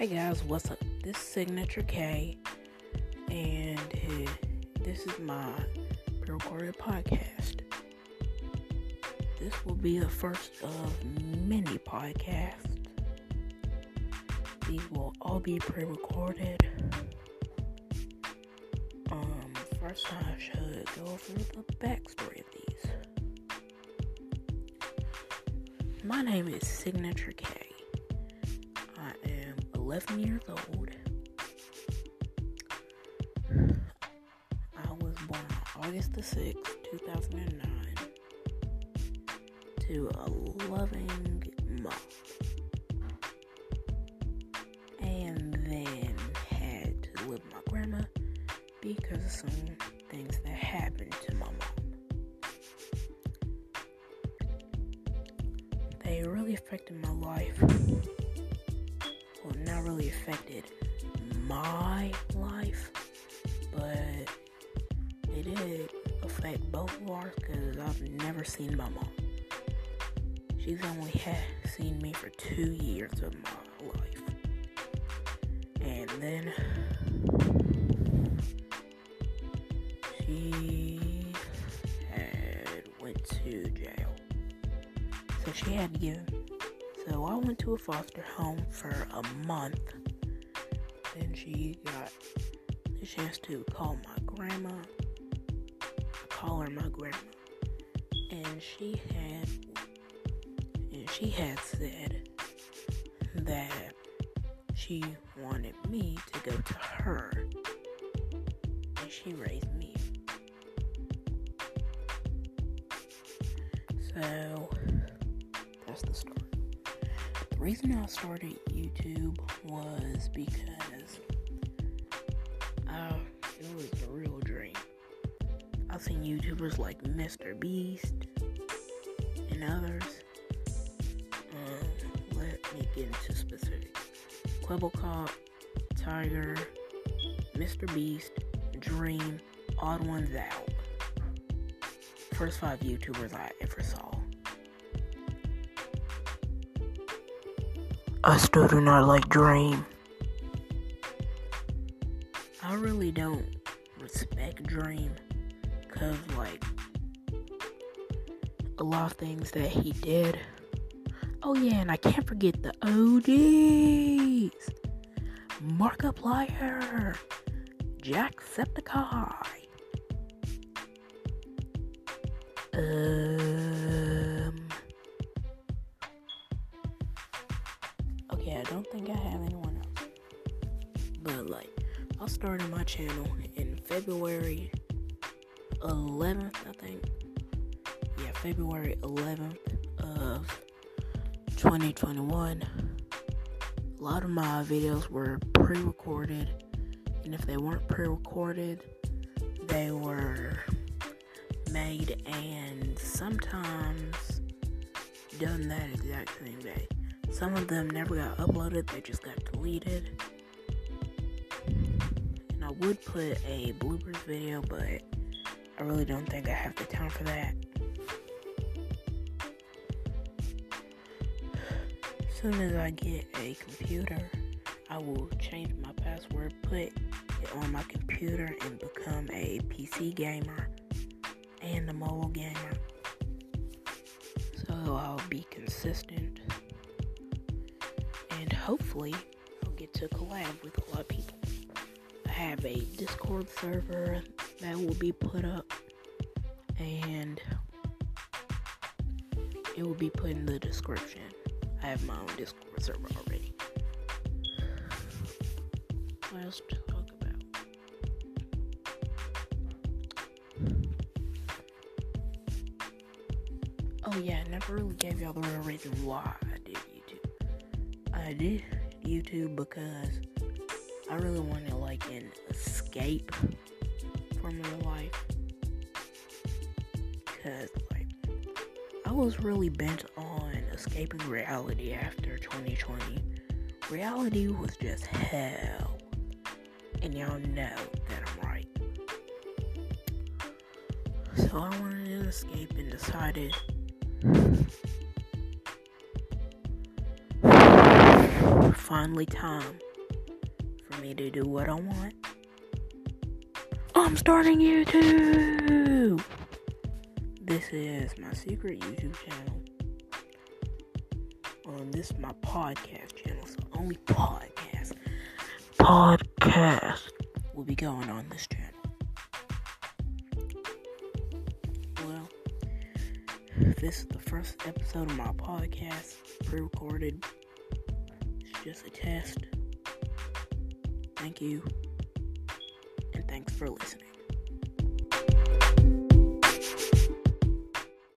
Hey guys, what's up? This is Signature K, and this is my pre recorded podcast. This will be the first of many podcasts. These will all be pre recorded. Um, first, I should go over the backstory of these. My name is Signature K. 11 years old. I was born on August the 6th, 2009 to a loving mom. And then had to live with my grandma because of some things that happened to my mom. They really affected my life not really affected my life, but it did affect both of ours because I've never seen my mom. She's only had seen me for two years of my life. And then she had went to jail. So she had to give so I went to a foster home for a month. Then she got the chance to call my grandma, call her my grandma, and she had and she had said that she wanted me to go to her, and she raised me. So that's the story reason I started YouTube was because uh, it was a real dream. I've seen YouTubers like Mr. Beast and others. Um, let me get into specifics. Kwebbelkop, Tiger, Mr. Beast, Dream, Odd Ones Out. First five YouTubers I ever saw. I still do not like Dream. I really don't respect Dream because, like, a lot of things that he did. Oh, yeah, and I can't forget the OGs Markiplier, Jacksepticeye. Uh, I don't think I have anyone else. But like, I started my channel in February 11th, I think. Yeah, February 11th of 2021. A lot of my videos were pre-recorded, and if they weren't pre-recorded, they were made and sometimes done that exact same day. Some of them never got uploaded, they just got deleted. And I would put a bloopers video, but I really don't think I have the time for that. As soon as I get a computer, I will change my password, put it on my computer, and become a PC gamer and a mobile gamer. So I'll be consistent hopefully I'll get to collab with a lot of people. I have a Discord server that will be put up and it will be put in the description. I have my own Discord server already. What else to talk about? Oh yeah, I never really gave y'all the real reason why Uh, I did YouTube because I really wanted like an escape from real life. Cause like I was really bent on escaping reality after 2020. Reality was just hell. And y'all know that I'm right. So I wanted to escape and decided finally time for me to do what I want. I'm starting YouTube! This is my secret YouTube channel. Um, this is my podcast channel, so only podcast. Podcast will be going on this channel. Well, this is the first episode of my podcast, pre recorded. Just a test. Thank you. And thanks for listening.